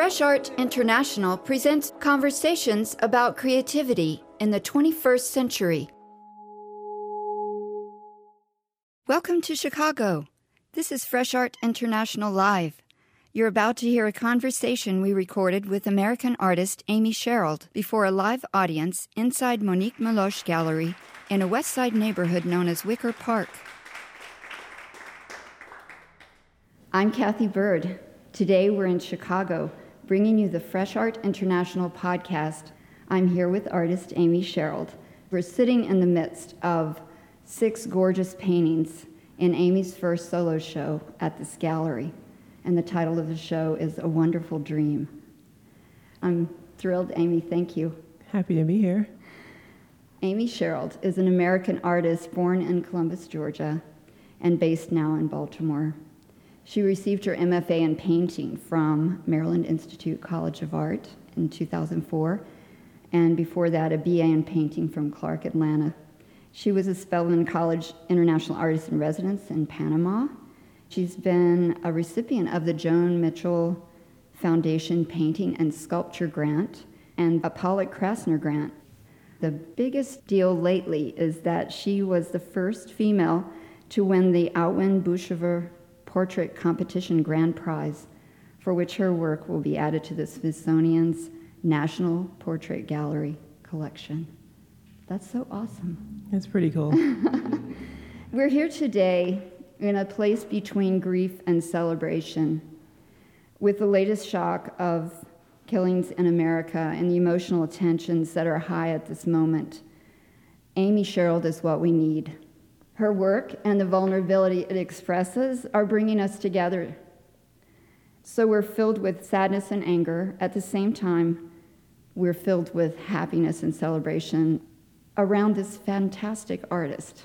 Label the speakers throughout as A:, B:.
A: Fresh Art International presents conversations about creativity in the 21st century. Welcome to Chicago. This is Fresh Art International Live. You're about to hear a conversation we recorded with American artist Amy Sherald before a live audience inside Monique Meloche Gallery in a West Side neighborhood known as Wicker Park. I'm Cathy Byrd. Today we're in Chicago, bringing you the Fresh Art International podcast. I'm here with artist Amy Sherald. We're sitting in the midst of six gorgeous paintings in Amy's first solo show at this gallery. And the title of the show is A Wonderful Dream. I'm thrilled, Amy. Thank you.
B: Happy to be here.
A: Amy Sherald is an American artist born in Columbus, Georgia, and based now in Baltimore. She received her MFA in painting from Maryland Institute College of Art in 2004, and before that, a BA in painting from Clark Atlanta. She was a Spelman College International Artist in Residence in Panama. She's been a recipient of the Joan Mitchell Foundation Painting and Sculpture Grant and a Pollock Krasner Grant. The biggest deal lately is that she was the first female to win the Outwin Boochever Portrait Competition Grand Prize, for which her work will be added to the Smithsonian's National Portrait Gallery collection. That's so awesome.
B: It's pretty cool.
A: We're here today in a place between grief and celebration with the latest shock of killings in America and the emotional tensions that are high at this moment. Amy Sherald is what we need. Her work and the vulnerability it expresses are bringing us together. So we're filled with sadness and anger. At the same time, we're filled with happiness and celebration around this fantastic artist.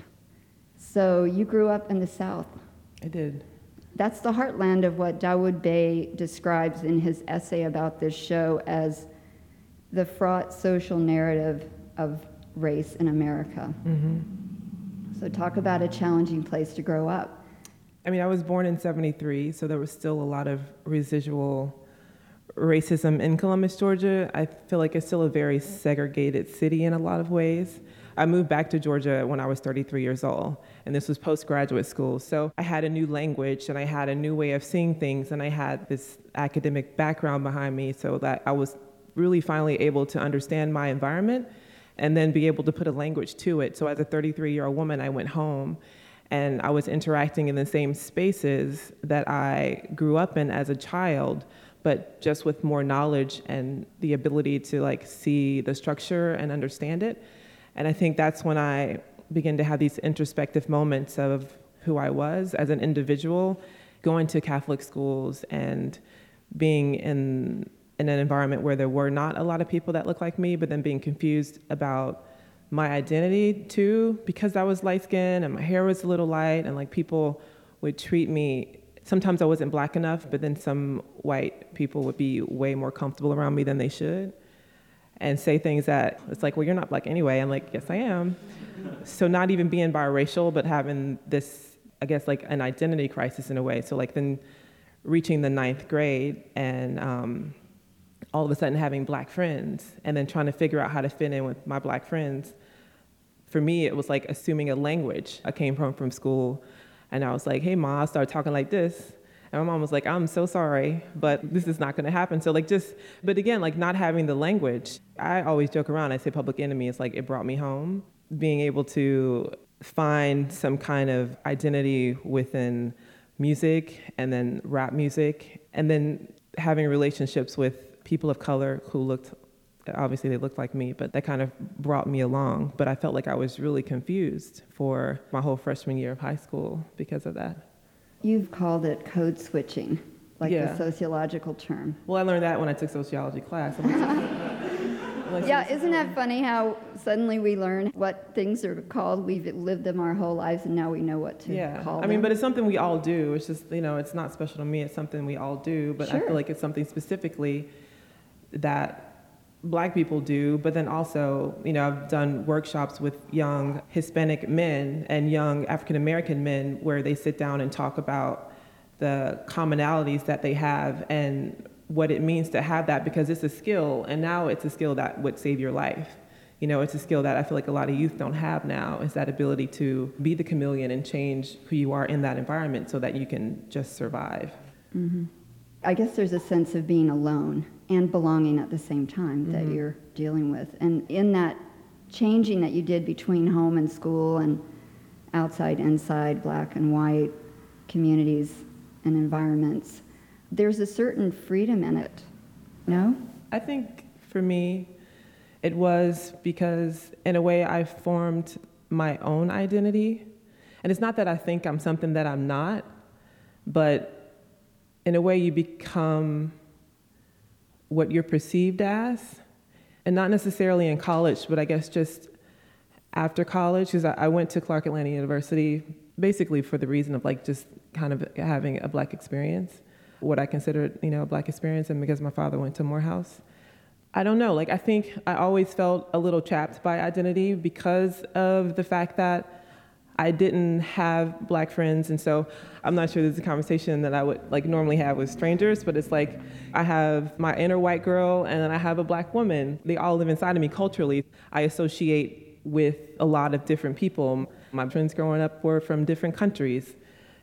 A: So you grew up in the South.
B: I did.
A: That's the heartland of what Dawoud Bey describes in his essay about this show as the fraught social narrative of race in America. Mm-hmm. So, talk about a challenging place to grow up.
B: I mean, I was born in 73, so there was still a lot of residual racism in Columbus, Georgia. I feel like it's still a very segregated city in a lot of ways. I moved back to Georgia when I was 33 years old, and this was postgraduate school. So I had a new language and I had a new way of seeing things, and I had this academic background behind me so that I was really finally able to understand my environment and then be able to put a language to it. So as a 33 year old woman, I went home and I was interacting in the same spaces that I grew up in as a child, but just with more knowledge and the ability to like see the structure and understand it. And I think that's when I began to have these introspective moments of who I was as an individual, going to Catholic schools and being in in an environment where there were not a lot of people that looked like me, but then being confused about my identity too, because I was light skinned and my hair was a little light, and like people would treat me. Sometimes I wasn't black enough, but then some white people would be way more comfortable around me than they should and say things that it's like, well, you're not black anyway. I'm like, yes, I am. so not even being biracial, but having this, I guess, like an identity crisis in a way. So like then reaching the ninth grade and um, all of a sudden having black friends and then trying to figure out how to fit in with my black friends. For me, it was like assuming a language. I came home from school and I was like, hey, Ma, I started talking like this. And my mom was like, I'm so sorry, but this is not going to happen. So, like, just, but again, like, not having the language. I always joke around. I say public enemy. It's like it brought me home. Being able to find some kind of identity within music and then rap music, and then having relationships with people of color who looked obviously they looked like me, but that kind of brought me along. But I felt like I was really confused for my whole freshman year of high school because of that.
A: You've called it code switching, like yeah. the sociological term.
B: Well, I learned that when I took sociology class.
A: yeah, isn't that funny how suddenly we learn what things are called? We've lived them our whole lives, and now we know what to
B: yeah.
A: call
B: them.
A: I
B: mean, but it's something we all do. It's just you know, it's not special to me. It's something we all do. But
A: sure.
B: I feel like it's something specifically that black people do, but then also, you know, I've done workshops with young Hispanic men and young African American men where they sit down and talk about the commonalities that they have and what it means to have that because it's a skill, and now it's a skill that would save your life. You know, it's a skill that I feel like a lot of youth don't have now, is that ability to be the chameleon and change who you are in that environment so that you can just survive. Mm-hmm.
A: I guess there's a sense of being alone and belonging at the same time that mm-hmm. you're dealing with. And in that changing that you did between home and school and outside, inside, black and white communities and environments, there's a certain freedom in it. No?
B: I think for me, it was because, in a way, I formed my own identity. And it's not that I think I'm something that I'm not, but in a way, you become what you're perceived as. And not necessarily in college, but I guess just after college, because I, went to Clark Atlanta University basically for the reason of like just kind of having a black experience, what I considered, you know, a black experience, and because my father went to Morehouse. I don't know. Like, I think I always felt a little trapped by identity because of the fact that I didn't have black friends. And so I'm not sure this is a conversation that I would like normally have with strangers, but it's like I have my inner white girl and then I have a black woman. They all live inside of me culturally. I associate with a lot of different people. My friends growing up were from different countries.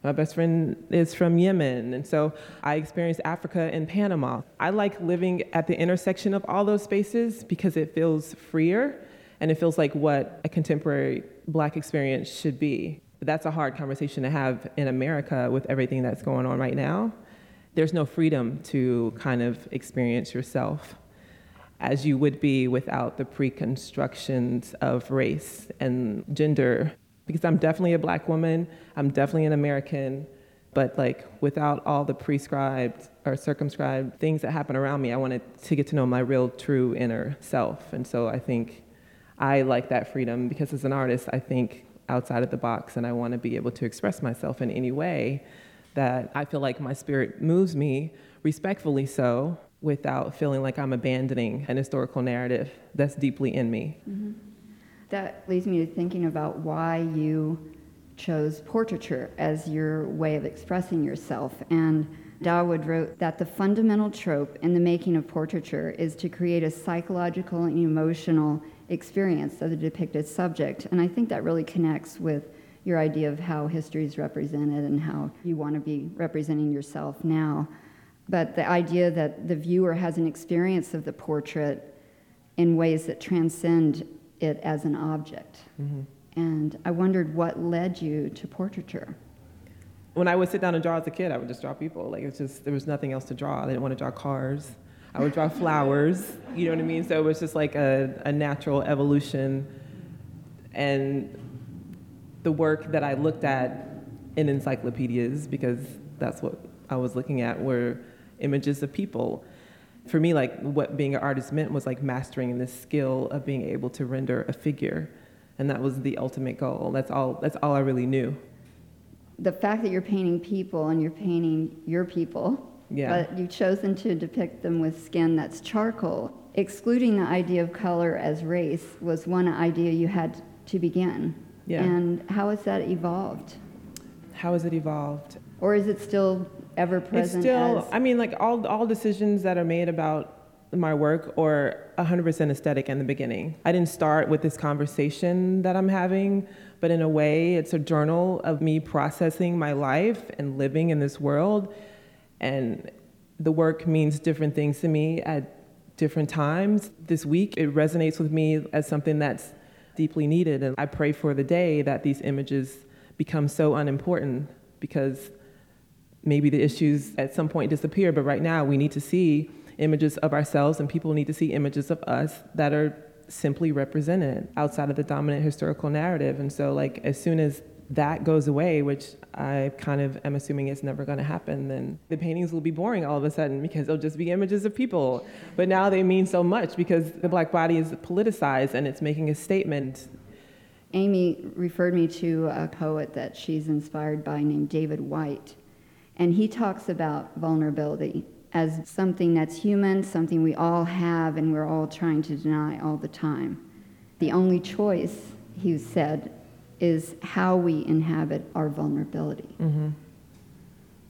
B: My best friend is from Yemen, and so I experienced Africa and Panama. I like living at the intersection of all those spaces because it feels freer and it feels like what a contemporary black experience should be. But that's a hard conversation to have in America with everything that's going on right now. There's no freedom to kind of experience yourself as you would be without the preconstructions of race and gender because I'm definitely a black woman, I'm definitely an American, but like without all the prescribed or circumscribed things that happen around me, I wanted to get to know my real, true inner self. And so I think I like that freedom because as an artist, I think outside of the box and I want to be able to express myself in any way that I feel like my spirit moves me, respectfully so, without feeling like I'm abandoning an historical narrative that's deeply in me. Mm-hmm.
A: That leads me to thinking about why you chose portraiture as your way of expressing yourself. And Dawoud wrote that the fundamental trope in the making of portraiture is to create a psychological and emotional experience of the depicted subject. And I think that really connects with your idea of how history is represented and how you want to be representing yourself now. But the idea that the viewer has an experience of the portrait in ways that transcend it as an object. Mm-hmm. And I wondered what led you to portraiture.
B: when I would sit down and draw as a kid, I would just draw people. Like it's just there was nothing else to draw. I didn't want to draw cars. I would draw flowers. You know what I mean? So it was just like a, a natural evolution. And the work that I looked at in encyclopedias, because that's what I was looking at, were images of people. For me, like what being an artist meant was like mastering this skill of being able to render a figure. And that was the ultimate goal. That's all that's all I really knew.
A: The fact that you're painting people and you're painting your people,
B: Yeah.
A: but you've chosen to depict them with skin that's charcoal, excluding the idea of color as race was one idea you had to begin.
B: Yeah.
A: And how has that evolved?
B: How has it evolved?
A: Or is it still ever present?
B: It's still,
A: as
B: I mean, like all, all decisions that are made about my work are 100% aesthetic in the beginning. I didn't start with this conversation that I'm having, but in a way, it's a journal of me processing my life and living in this world. And the work means different things to me at different times. This week, it resonates with me as something that's deeply needed. And I pray for the day that these images become so unimportant because maybe the issues at some point disappear, but right now we need to see images of ourselves and people need to see images of us that are simply represented outside of the dominant historical narrative. And so, like, as soon as that goes away, which I kind of am assuming is never going to happen, then the paintings will be boring all of a sudden because they'll just be images of people. But now they mean so much because the black body is politicized and it's making a statement.
A: Amy referred me to a poet that she's inspired by named David Whyte. And he talks about vulnerability as something that's human, something we all have, and we're all trying to deny all the time. The only choice, he said, is how we inhabit our vulnerability. Mm-hmm.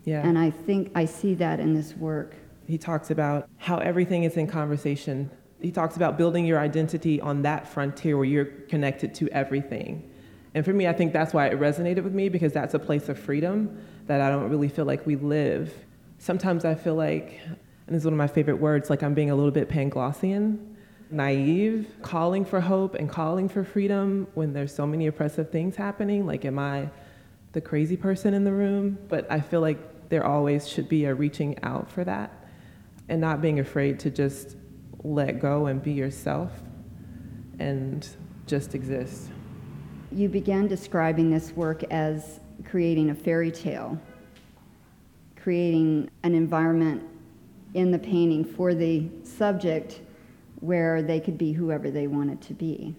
B: Yeah.
A: And I think I see that in this work
B: He talks about how everything is in conversation. He talks about building your identity on that frontier where you're connected to everything. And for me, I think that's why it resonated with me because that's a place of freedom that I don't really feel like we live. Sometimes I feel like, and this is one of my favorite words, like I'm being a little bit Panglossian, naive, calling for hope and calling for freedom when there's so many oppressive things happening. Like, am I the crazy person in the room? But I feel like there always should be a reaching out for that and not being afraid to just let go and be yourself and just exist.
A: You began describing this work as creating a fairy tale, creating an environment in the painting for the subject where they could be whoever they wanted to be.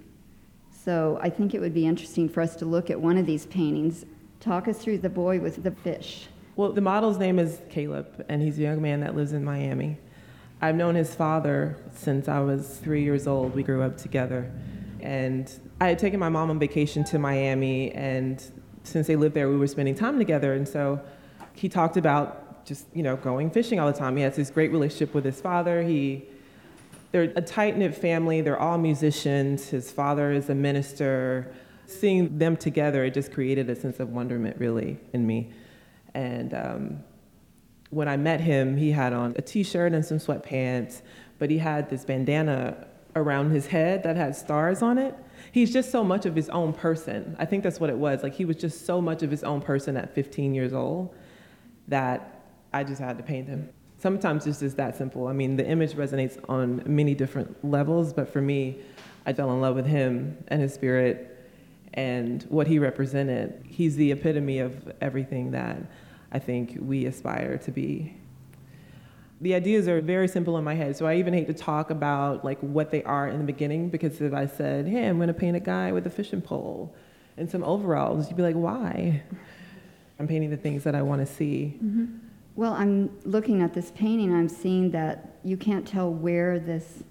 A: So I think it would be interesting for us to look at one of these paintings. Talk us through the boy with the fish.
B: Well, the model's name is Caleb, and he's a young man that lives in Miami. I've known his father since I was three years old. We grew up together. And I had taken my mom on vacation to Miami, and since they lived there, we were spending time together. And so he talked about just, you know, going fishing all the time. He has this great relationship with his father. He they're a tight knit family. They're all musicians. His father is a minister. Seeing them together, it just created a sense of wonderment, really, in me. And um, when I met him, he had on a t shirt and some sweatpants, but he had this bandana around his head that had stars on it. He's just so much of his own person. I think that's what it was. Like, he was just so much of his own person at 15 years old that I just had to paint him sometimes it's just that simple. I mean, the image resonates on many different levels, but for me, I fell in love with him and his spirit and what he represented. He's the epitome of everything that I think we aspire to be. The ideas are very simple in my head, so I even hate to talk about like what they are in the beginning because if I said, "Hey, I'm going to paint a guy with a fishing pole and some overalls," you'd be like, "Why?" I'm painting the things that I want to see. Mm-hmm.
A: Well, I'm looking at this painting, I'm seeing that you can't tell where this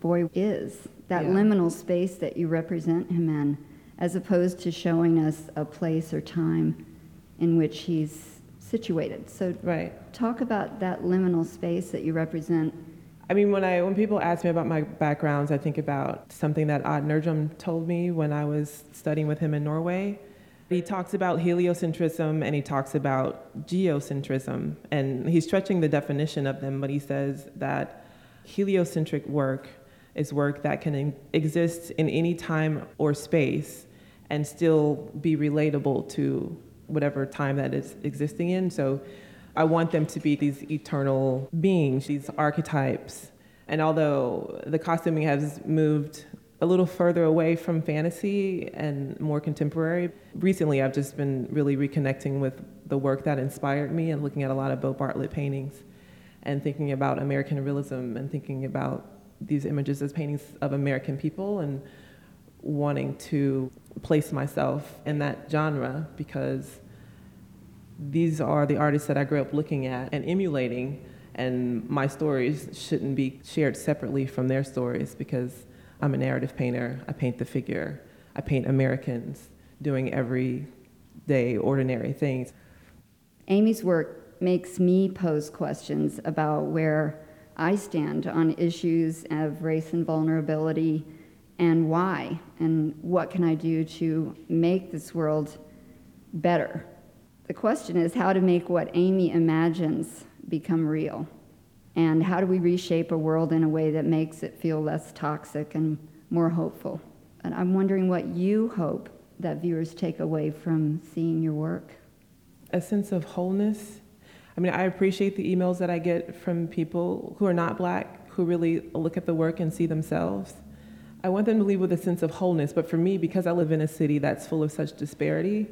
A: boy is, that yeah. liminal space that you represent him in, as opposed to showing us a place or time in which he's situated. So,
B: right.
A: talk about that liminal space that you represent.
B: I mean, when I when people ask me about my backgrounds, I think about something that Odd Nerdrum told me when I was studying with him in Norway he talks about heliocentrism and he talks about geocentrism, and he's stretching the definition of them, but he says that heliocentric work is work that can exist in any time or space and still be relatable to whatever time that it's existing in. So I want them to be these eternal beings, these archetypes. And although the costuming has moved a little further away from fantasy and more contemporary. Recently, I've just been really reconnecting with the work that inspired me and looking at a lot of Bo Bartlett paintings and thinking about American realism and thinking about these images as paintings of American people and wanting to place myself in that genre because these are the artists that I grew up looking at and emulating, and my stories shouldn't be shared separately from their stories because I'm a narrative painter. I paint the figure. I paint Americans doing everyday, ordinary things.
A: Amy's work makes me pose questions about where I stand on issues of race and vulnerability and why, and what can I do to make this world better. The question is how to make what Amy imagines become real. And how do we reshape a world in a way that makes it feel less toxic and more hopeful? And I'm wondering what you hope that viewers take away from seeing your work.
B: A sense of wholeness. I mean, I appreciate the emails that I get from people who are not black, who really look at the work and see themselves. I want them to leave with a sense of wholeness, but for me, because I live in a city that's full of such disparity,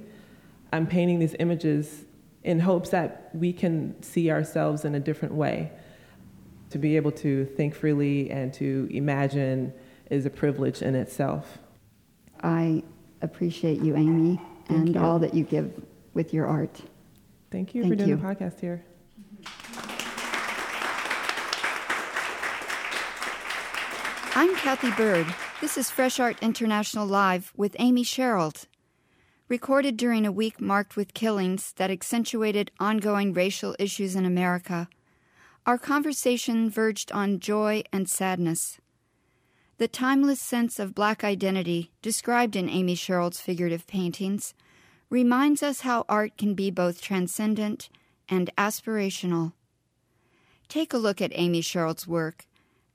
B: I'm painting these images in hopes that we can see ourselves in a different way. To be able to think freely and to imagine is a privilege in itself.
A: I appreciate you, Amy, Thank and you. all that you give with your art.
B: Thank you Thank for doing you. the podcast here.
C: I'm Cathy Byrd. This is Fresh Art International Live with Amy Sherald. Recorded during a week marked with killings that accentuated ongoing racial issues in America.
A: Our conversation verged on joy and sadness. The timeless sense of black identity described in Amy Sherald's figurative paintings reminds us how art can be both transcendent and aspirational. Take a look at Amy Sherald's work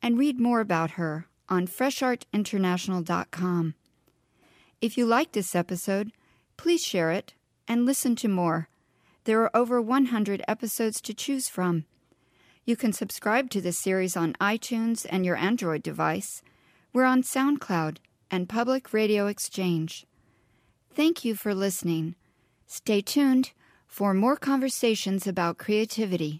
A: and read more about her on freshartinternational.com. If you like this episode, please share it and listen to more. There are over 100 episodes to choose from. You can subscribe to this series on iTunes and your Android device. We're on SoundCloud and Public Radio Exchange. Thank you for listening. Stay tuned for more conversations about creativity.